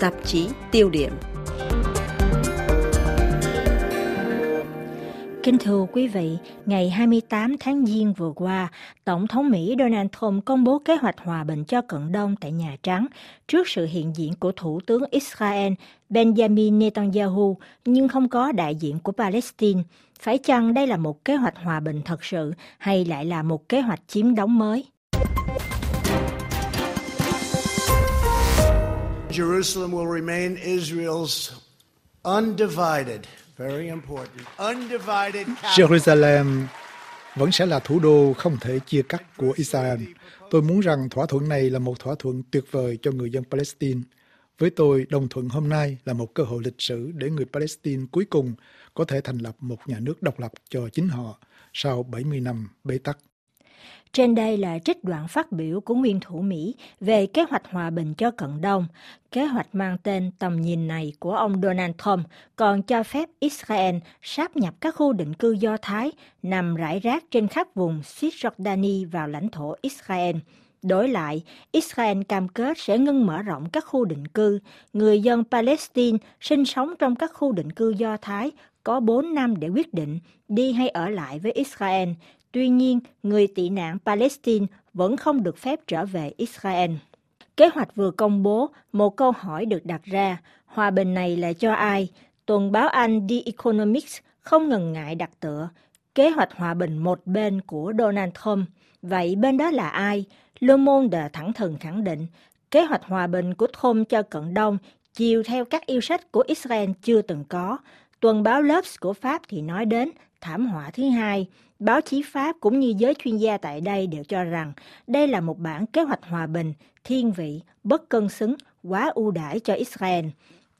tạp chí tiêu điểm. Kính thưa quý vị, ngày 28 tháng Giêng vừa qua, Tổng thống Mỹ Donald Trump công bố kế hoạch hòa bình cho Cận Đông tại Nhà Trắng trước sự hiện diện của Thủ tướng Israel Benjamin Netanyahu nhưng không có đại diện của Palestine. Phải chăng đây là một kế hoạch hòa bình thật sự hay lại là một kế hoạch chiếm đóng mới? Jerusalem will remain Israel's undivided, very important, undivided Jerusalem vẫn sẽ là thủ đô không thể chia cắt của Israel. Tôi muốn rằng thỏa thuận này là một thỏa thuận tuyệt vời cho người dân Palestine. Với tôi, đồng thuận hôm nay là một cơ hội lịch sử để người Palestine cuối cùng có thể thành lập một nhà nước độc lập cho chính họ sau 70 năm bế tắc. Trên đây là trích đoạn phát biểu của nguyên thủ Mỹ về kế hoạch hòa bình cho Cận Đông. Kế hoạch mang tên tầm nhìn này của ông Donald Trump còn cho phép Israel sáp nhập các khu định cư Do Thái nằm rải rác trên khắp vùng Cisjordani vào lãnh thổ Israel. Đối lại, Israel cam kết sẽ ngưng mở rộng các khu định cư. Người dân Palestine sinh sống trong các khu định cư Do Thái có 4 năm để quyết định đi hay ở lại với Israel. Tuy nhiên, người tị nạn Palestine vẫn không được phép trở về Israel. Kế hoạch vừa công bố, một câu hỏi được đặt ra, hòa bình này là cho ai? Tuần báo Anh The Economics không ngần ngại đặt tựa, kế hoạch hòa bình một bên của Donald Trump. Vậy bên đó là ai? Le Monde thẳng thừng khẳng định, kế hoạch hòa bình của Trump cho Cận Đông chiều theo các yêu sách của Israel chưa từng có. Tuần báo L'Obs của Pháp thì nói đến thảm họa thứ hai. Báo chí Pháp cũng như giới chuyên gia tại đây đều cho rằng đây là một bản kế hoạch hòa bình, thiên vị, bất cân xứng, quá ưu đãi cho Israel.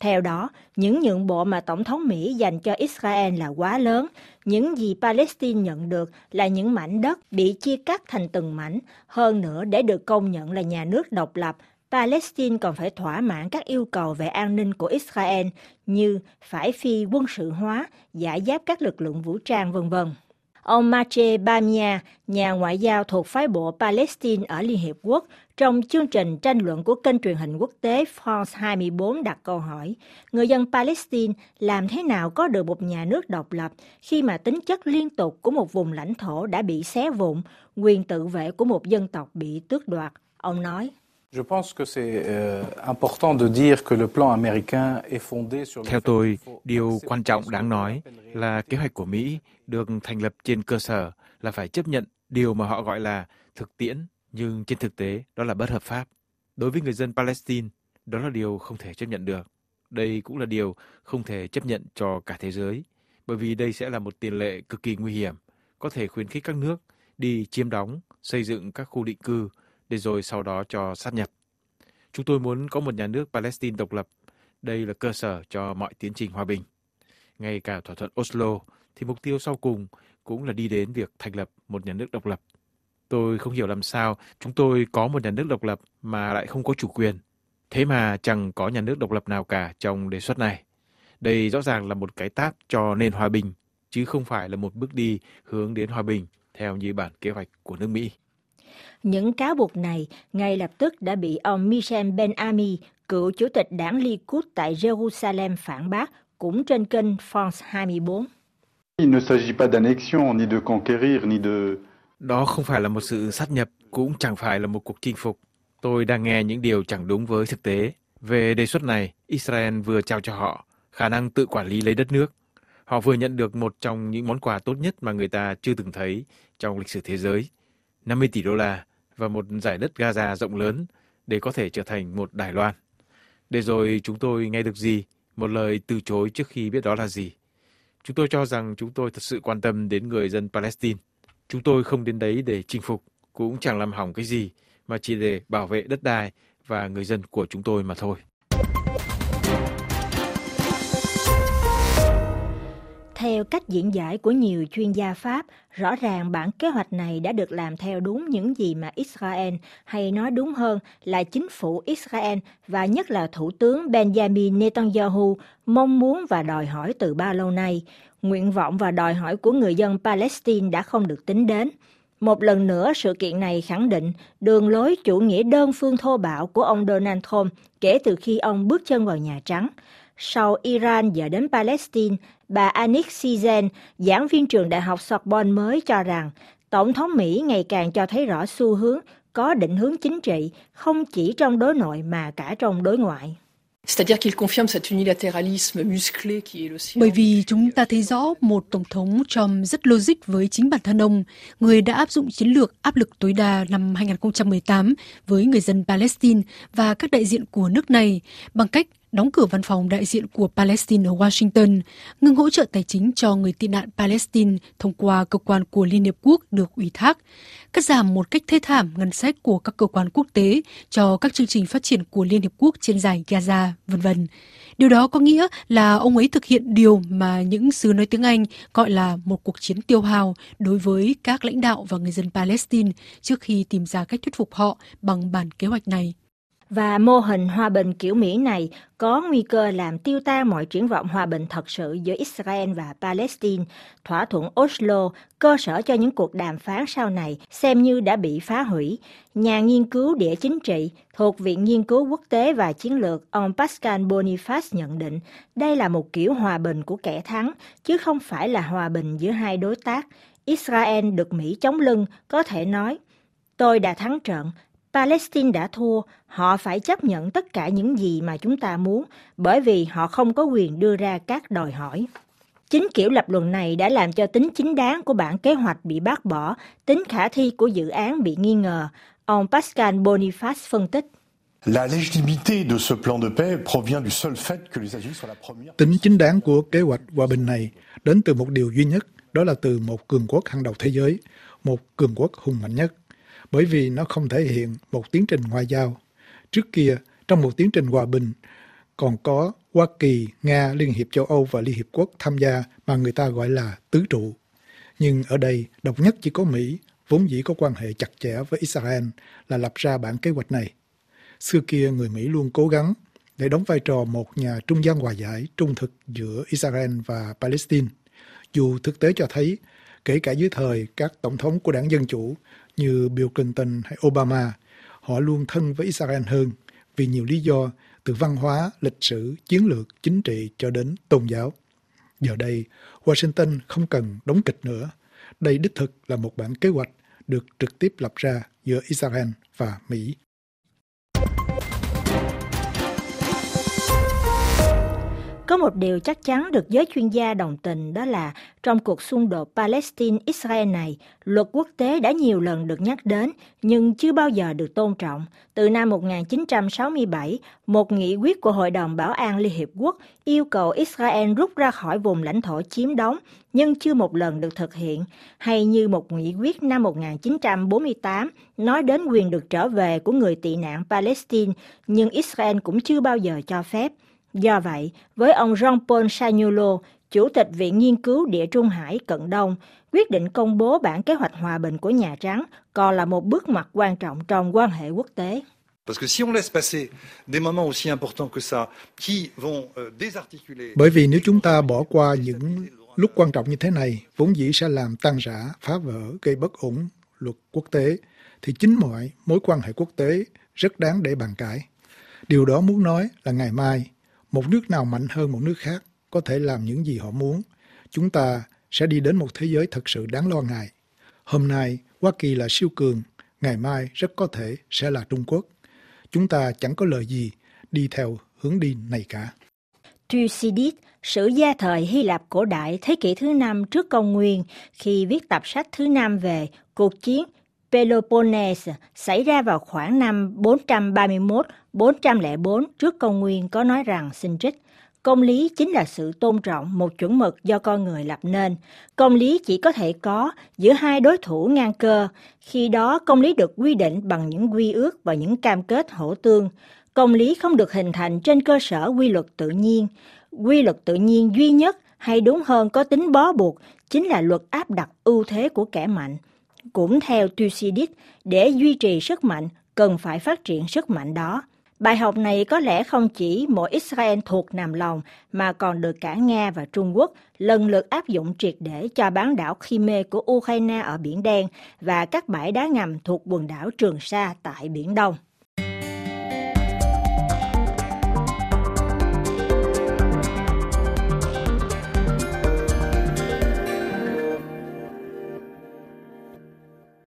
Theo đó, những nhượng bộ mà Tổng thống Mỹ dành cho Israel là quá lớn. Những gì Palestine nhận được là những mảnh đất bị chia cắt thành từng mảnh. Hơn nữa, để được công nhận là nhà nước độc lập, Palestine còn phải thỏa mãn các yêu cầu về an ninh của Israel như phải phi quân sự hóa, giải giáp các lực lượng vũ trang vân vân. Ông Mache Bamia, nhà ngoại giao thuộc phái bộ Palestine ở Liên Hiệp Quốc, trong chương trình tranh luận của kênh truyền hình quốc tế France 24 đặt câu hỏi, người dân Palestine làm thế nào có được một nhà nước độc lập khi mà tính chất liên tục của một vùng lãnh thổ đã bị xé vụn, quyền tự vệ của một dân tộc bị tước đoạt? Ông nói. Theo tôi, điều quan trọng đáng nói là kế hoạch của Mỹ được thành lập trên cơ sở là phải chấp nhận điều mà họ gọi là thực tiễn, nhưng trên thực tế đó là bất hợp pháp. Đối với người dân Palestine, đó là điều không thể chấp nhận được. Đây cũng là điều không thể chấp nhận cho cả thế giới, bởi vì đây sẽ là một tiền lệ cực kỳ nguy hiểm, có thể khuyến khích các nước đi chiếm đóng, xây dựng các khu định cư để rồi sau đó cho sát nhập. Chúng tôi muốn có một nhà nước Palestine độc lập. Đây là cơ sở cho mọi tiến trình hòa bình. Ngay cả thỏa thuận Oslo thì mục tiêu sau cùng cũng là đi đến việc thành lập một nhà nước độc lập. Tôi không hiểu làm sao chúng tôi có một nhà nước độc lập mà lại không có chủ quyền. Thế mà chẳng có nhà nước độc lập nào cả trong đề xuất này. Đây rõ ràng là một cái tát cho nền hòa bình, chứ không phải là một bước đi hướng đến hòa bình theo như bản kế hoạch của nước Mỹ. Những cáo buộc này ngay lập tức đã bị ông Michel Ben-Ami, cựu chủ tịch đảng Likud tại Jerusalem phản bác, cũng trên kênh France 24. Đó không phải là một sự sát nhập, cũng chẳng phải là một cuộc chinh phục. Tôi đang nghe những điều chẳng đúng với thực tế. Về đề xuất này, Israel vừa trao cho họ khả năng tự quản lý lấy đất nước. Họ vừa nhận được một trong những món quà tốt nhất mà người ta chưa từng thấy trong lịch sử thế giới. 50 tỷ đô la và một giải đất Gaza rộng lớn để có thể trở thành một Đài Loan. Để rồi chúng tôi nghe được gì? Một lời từ chối trước khi biết đó là gì. Chúng tôi cho rằng chúng tôi thật sự quan tâm đến người dân Palestine. Chúng tôi không đến đấy để chinh phục, cũng chẳng làm hỏng cái gì, mà chỉ để bảo vệ đất đai và người dân của chúng tôi mà thôi. Theo cách diễn giải của nhiều chuyên gia Pháp, rõ ràng bản kế hoạch này đã được làm theo đúng những gì mà Israel, hay nói đúng hơn là chính phủ Israel và nhất là Thủ tướng Benjamin Netanyahu mong muốn và đòi hỏi từ bao lâu nay. Nguyện vọng và đòi hỏi của người dân Palestine đã không được tính đến. Một lần nữa, sự kiện này khẳng định đường lối chủ nghĩa đơn phương thô bạo của ông Donald Trump kể từ khi ông bước chân vào Nhà Trắng. Sau Iran giờ đến Palestine, bà Anik Sizen, giảng viên trường Đại học Sorbonne mới cho rằng Tổng thống Mỹ ngày càng cho thấy rõ xu hướng có định hướng chính trị không chỉ trong đối nội mà cả trong đối ngoại. Bởi vì chúng ta thấy rõ một Tổng thống Trump rất logic với chính bản thân ông, người đã áp dụng chiến lược áp lực tối đa năm 2018 với người dân Palestine và các đại diện của nước này bằng cách đóng cửa văn phòng đại diện của Palestine ở Washington, ngừng hỗ trợ tài chính cho người tị nạn Palestine thông qua cơ quan của Liên Hiệp Quốc được ủy thác, cắt giảm một cách thê thảm ngân sách của các cơ quan quốc tế cho các chương trình phát triển của Liên Hiệp Quốc trên giải Gaza, vân vân. Điều đó có nghĩa là ông ấy thực hiện điều mà những sứ nói tiếng Anh gọi là một cuộc chiến tiêu hao đối với các lãnh đạo và người dân Palestine trước khi tìm ra cách thuyết phục họ bằng bản kế hoạch này và mô hình hòa bình kiểu Mỹ này có nguy cơ làm tiêu tan mọi triển vọng hòa bình thật sự giữa Israel và Palestine. Thỏa thuận Oslo, cơ sở cho những cuộc đàm phán sau này, xem như đã bị phá hủy. Nhà nghiên cứu địa chính trị thuộc Viện Nghiên cứu Quốc tế và Chiến lược, ông Pascal Boniface nhận định đây là một kiểu hòa bình của kẻ thắng, chứ không phải là hòa bình giữa hai đối tác. Israel được Mỹ chống lưng, có thể nói, tôi đã thắng trận, Palestine đã thua, họ phải chấp nhận tất cả những gì mà chúng ta muốn, bởi vì họ không có quyền đưa ra các đòi hỏi. Chính kiểu lập luận này đã làm cho tính chính đáng của bản kế hoạch bị bác bỏ, tính khả thi của dự án bị nghi ngờ. Ông Pascal Boniface phân tích. La légitimité de ce plan de paix provient du seul fait que les États-Unis sont la première. Tính chính đáng của kế hoạch hòa bình này đến từ một điều duy nhất, đó là từ một cường quốc hàng đầu thế giới, một cường quốc hùng mạnh nhất bởi vì nó không thể hiện một tiến trình ngoại giao. Trước kia, trong một tiến trình hòa bình, còn có Hoa Kỳ, Nga, Liên hiệp châu Âu và Liên hiệp quốc tham gia mà người ta gọi là tứ trụ. Nhưng ở đây, độc nhất chỉ có Mỹ, vốn dĩ có quan hệ chặt chẽ với Israel, là lập ra bản kế hoạch này. Xưa kia, người Mỹ luôn cố gắng để đóng vai trò một nhà trung gian hòa giải trung thực giữa Israel và Palestine. Dù thực tế cho thấy, kể cả dưới thời các tổng thống của đảng Dân Chủ, như Bill Clinton hay Obama, họ luôn thân với Israel hơn vì nhiều lý do từ văn hóa, lịch sử, chiến lược, chính trị cho đến tôn giáo. Giờ đây, Washington không cần đóng kịch nữa. Đây đích thực là một bản kế hoạch được trực tiếp lập ra giữa Israel và Mỹ. Có một điều chắc chắn được giới chuyên gia đồng tình đó là trong cuộc xung đột Palestine-Israel này, luật quốc tế đã nhiều lần được nhắc đến nhưng chưa bao giờ được tôn trọng. Từ năm 1967, một nghị quyết của Hội đồng Bảo an Liên Hiệp Quốc yêu cầu Israel rút ra khỏi vùng lãnh thổ chiếm đóng nhưng chưa một lần được thực hiện, hay như một nghị quyết năm 1948 nói đến quyền được trở về của người tị nạn Palestine nhưng Israel cũng chưa bao giờ cho phép. Do vậy, với ông Jean-Paul Sagnolo, Chủ tịch Viện Nghiên cứu Địa Trung Hải Cận Đông, quyết định công bố bản kế hoạch hòa bình của Nhà Trắng còn là một bước ngoặt quan trọng trong quan hệ quốc tế. Bởi vì nếu chúng ta bỏ qua những lúc quan trọng như thế này, vốn dĩ sẽ làm tan rã, phá vỡ, gây bất ổn luật quốc tế, thì chính mọi mối quan hệ quốc tế rất đáng để bàn cãi. Điều đó muốn nói là ngày mai, một nước nào mạnh hơn một nước khác có thể làm những gì họ muốn, chúng ta sẽ đi đến một thế giới thật sự đáng lo ngại. Hôm nay, Hoa Kỳ là siêu cường, ngày mai rất có thể sẽ là Trung Quốc. Chúng ta chẳng có lời gì đi theo hướng đi này cả. Thucydides sử gia thời Hy Lạp cổ đại thế kỷ thứ năm trước công nguyên, khi viết tập sách thứ năm về cuộc chiến Peloponnese xảy ra vào khoảng năm 431-404 trước công nguyên có nói rằng xin trích Công lý chính là sự tôn trọng một chuẩn mực do con người lập nên. Công lý chỉ có thể có giữa hai đối thủ ngang cơ. Khi đó, công lý được quy định bằng những quy ước và những cam kết hỗ tương. Công lý không được hình thành trên cơ sở quy luật tự nhiên. Quy luật tự nhiên duy nhất, hay đúng hơn có tính bó buộc, chính là luật áp đặt ưu thế của kẻ mạnh. Cũng theo Thucydides, để duy trì sức mạnh, cần phải phát triển sức mạnh đó. Bài học này có lẽ không chỉ mỗi Israel thuộc nằm lòng mà còn được cả Nga và Trung Quốc lần lượt áp dụng triệt để cho bán đảo Crimea của Ukraine ở Biển Đen và các bãi đá ngầm thuộc quần đảo Trường Sa tại Biển Đông.